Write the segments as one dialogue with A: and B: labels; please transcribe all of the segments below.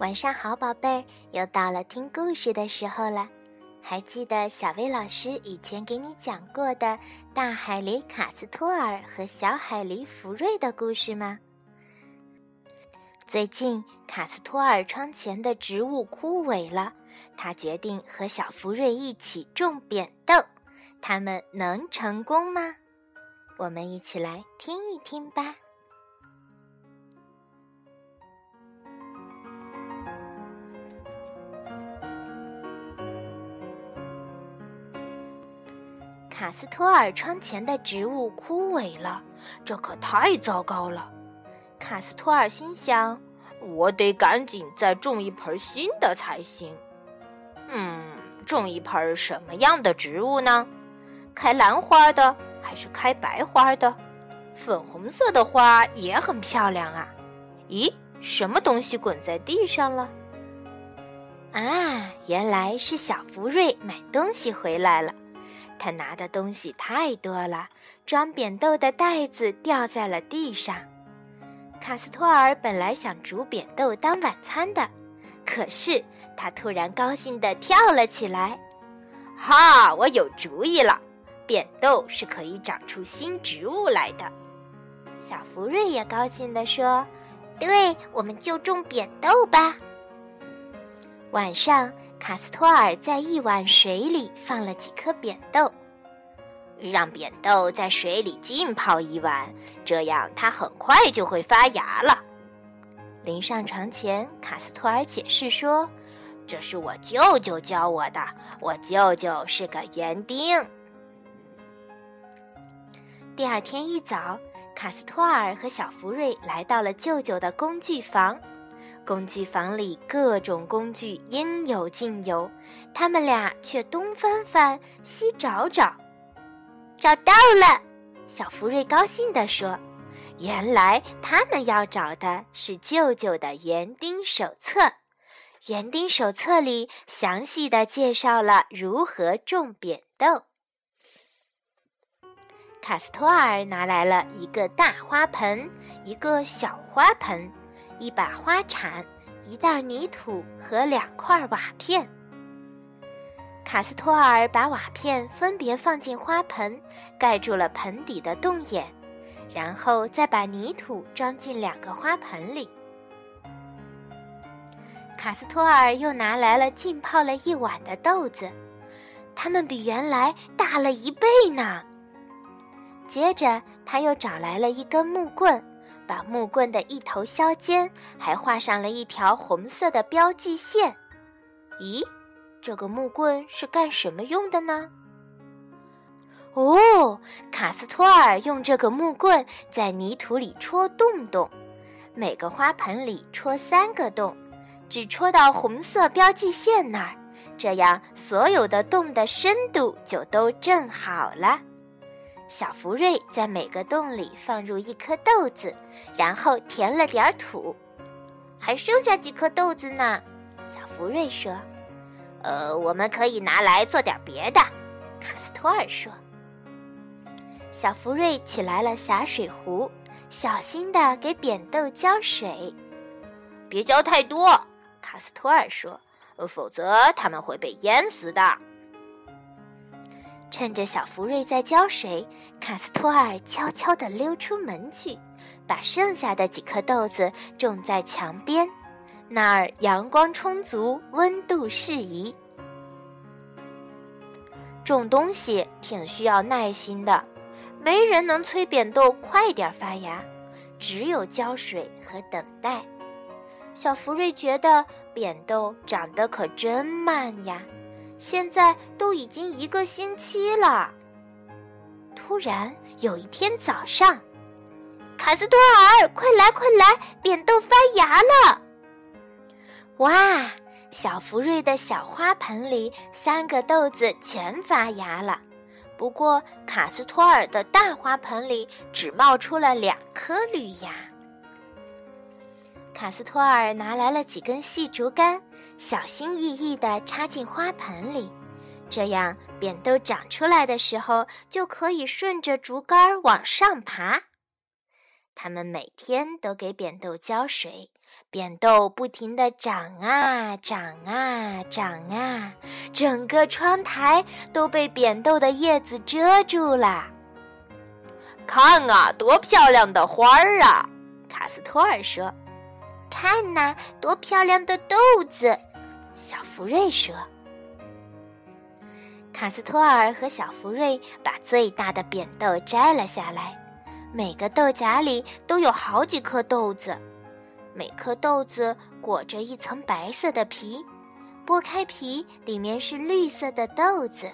A: 晚上好，宝贝儿，又到了听故事的时候了。还记得小薇老师以前给你讲过的大海狸卡斯托尔和小海狸福瑞的故事吗？最近卡斯托尔窗前的植物枯萎了，他决定和小福瑞一起种扁豆。他们能成功吗？我们一起来听一听吧。卡斯托尔窗前的植物枯萎了，这可太糟糕了。卡斯托尔心想：“
B: 我得赶紧再种一盆新的才行。”嗯，种一盆什么样的植物呢？开兰花的还是开白花的？粉红色的花也很漂亮啊。咦，什么东西滚在地上了？
A: 啊，原来是小福瑞买东西回来了。他拿的东西太多了，装扁豆的袋子掉在了地上。卡斯托尔本来想煮扁豆当晚餐的，可是他突然高兴地跳了起来：“
B: 哈，我有主意了！扁豆是可以长出新植物来的。”
A: 小福瑞也高兴地说：“对，我们就种扁豆吧。”晚上。卡斯托尔在一碗水里放了几颗扁豆，
B: 让扁豆在水里浸泡一晚，这样它很快就会发芽了。
A: 临上床前，卡斯托尔解释说：“
B: 这是我舅舅教我的，我舅舅是个园丁。”
A: 第二天一早，卡斯托尔和小福瑞来到了舅舅的工具房。工具房里各种工具应有尽有，他们俩却东翻翻西找找，
C: 找到了！
A: 小福瑞高兴地说：“原来他们要找的是舅舅的园丁手册。园丁手册里详细的介绍了如何种扁豆。”卡斯托尔拿来了一个大花盆，一个小花盆。一把花铲，一袋泥土和两块瓦片。卡斯托尔把瓦片分别放进花盆，盖住了盆底的洞眼，然后再把泥土装进两个花盆里。卡斯托尔又拿来了浸泡了一晚的豆子，它们比原来大了一倍呢。接着，他又找来了一根木棍。把木棍的一头削尖，还画上了一条红色的标记线。咦，这个木棍是干什么用的呢？哦，卡斯托尔用这个木棍在泥土里戳洞洞，每个花盆里戳三个洞，只戳到红色标记线那儿，这样所有的洞的深度就都正好了。小福瑞在每个洞里放入一颗豆子，然后填了点土，
C: 还剩下几颗豆子呢。
A: 小福瑞说：“
B: 呃，我们可以拿来做点别的。”
A: 卡斯托尔说。小福瑞取来了洒水壶，小心地给扁豆浇水，
B: 别浇太多。卡斯托尔说：“呃否则它们会被淹死的。”
A: 趁着小福瑞在浇水，卡斯托尔悄悄地溜出门去，把剩下的几颗豆子种在墙边，那儿阳光充足，温度适宜。种东西挺需要耐心的，没人能催扁豆快点发芽，只有浇水和等待。小福瑞觉得扁豆长得可真慢呀。现在都已经一个星期了。突然有一天早上，
C: 卡斯托尔，快来快来，扁豆发芽了！
A: 哇，小福瑞的小花盆里三个豆子全发芽了，不过卡斯托尔的大花盆里只冒出了两颗绿芽。卡斯托尔拿来了几根细竹竿，小心翼翼地插进花盆里，这样扁豆长出来的时候就可以顺着竹竿往上爬。他们每天都给扁豆浇水，扁豆不停地长啊长啊长啊，整个窗台都被扁豆的叶子遮住了。
B: 看啊，多漂亮的花儿啊！卡斯托尔说：“
C: 看呐，多漂亮的豆子！”
A: 小福瑞说。卡斯托尔和小福瑞把最大的扁豆摘了下来，每个豆荚里都有好几颗豆子，每颗豆子裹着一层白色的皮，剥开皮，里面是绿色的豆子。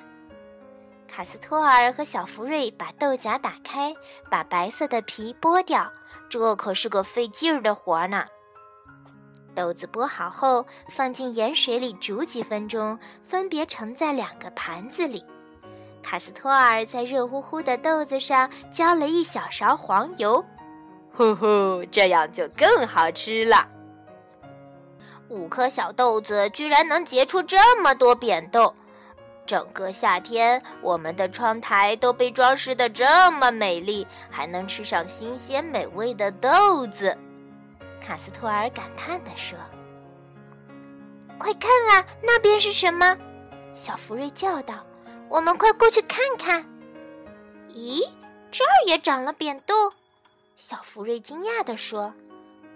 A: 卡斯托尔和小福瑞把豆荚打开，把白色的皮剥掉，这可是个费劲儿的活呢。豆子剥好后，放进盐水里煮几分钟，分别盛在两个盘子里。卡斯托尔在热乎乎的豆子上浇了一小勺黄油，
B: 呼呼，这样就更好吃了。
C: 五颗小豆子居然能结出这么多扁豆，整个夏天我们的窗台都被装饰的这么美丽，还能吃上新鲜美味的豆子。
A: 卡斯托尔感叹地说：“
C: 快看啊，那边是什么？”小福瑞叫道：“我们快过去看看。”咦，这儿也长了扁豆！小福瑞惊讶地说：“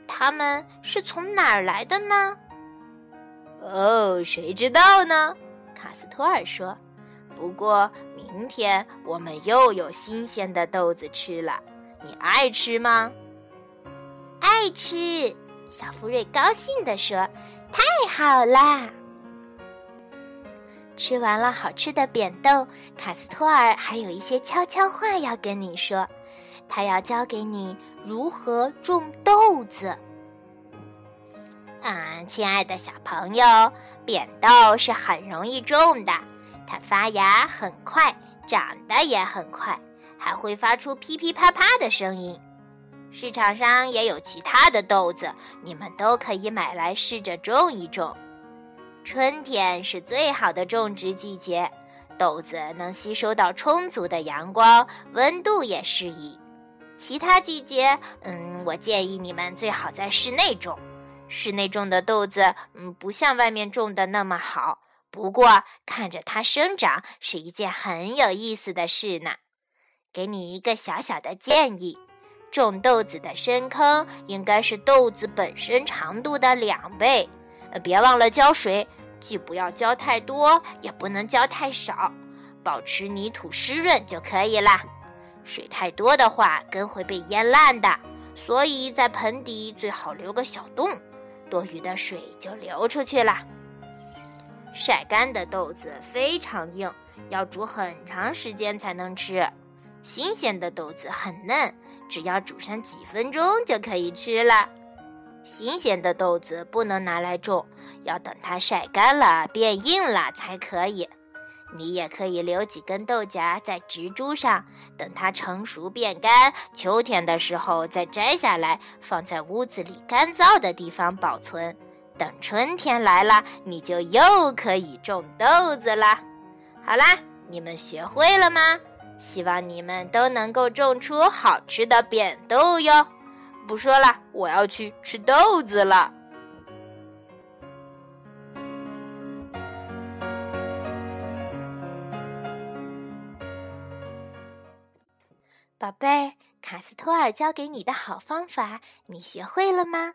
C: 它们是从哪儿来的呢？”“
B: 哦，谁知道呢？”卡斯托尔说。“不过明天我们又有新鲜的豆子吃了，你爱吃吗？”
C: 爱吃，小福瑞高兴地说：“太好啦！”
A: 吃完了好吃的扁豆，卡斯托尔还有一些悄悄话要跟你说，他要教给你如何种豆子。
C: 啊，亲爱的小朋友，扁豆是很容易种的，它发芽很快，长得也很快，还会发出噼噼啪啪的声音。市场上也有其他的豆子，你们都可以买来试着种一种。春天是最好的种植季节，豆子能吸收到充足的阳光，温度也适宜。其他季节，嗯，我建议你们最好在室内种。室内种的豆子，嗯，不像外面种的那么好。不过，看着它生长是一件很有意思的事呢。给你一个小小的建议。种豆子的深坑应该是豆子本身长度的两倍，别忘了浇水，既不要浇太多，也不能浇太少，保持泥土湿润就可以啦。水太多的话，根会被淹烂的，所以在盆底最好留个小洞，多余的水就流出去了。晒干的豆子非常硬，要煮很长时间才能吃；新鲜的豆子很嫩。只要煮上几分钟就可以吃了。新鲜的豆子不能拿来种，要等它晒干了变硬了才可以。你也可以留几根豆荚在植株上，等它成熟变干，秋天的时候再摘下来，放在屋子里干燥的地方保存。等春天来了，你就又可以种豆子啦。好啦，你们学会了吗？希望你们都能够种出好吃的扁豆哟！不说了，我要去吃豆子了。
A: 宝贝儿，卡斯托尔教给你的好方法，你学会了吗？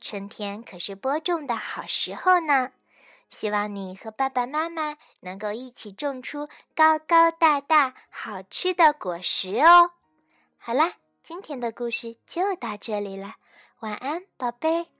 A: 春天可是播种的好时候呢。希望你和爸爸妈妈能够一起种出高高大大、好吃的果实哦。好啦，今天的故事就到这里了，晚安，宝贝。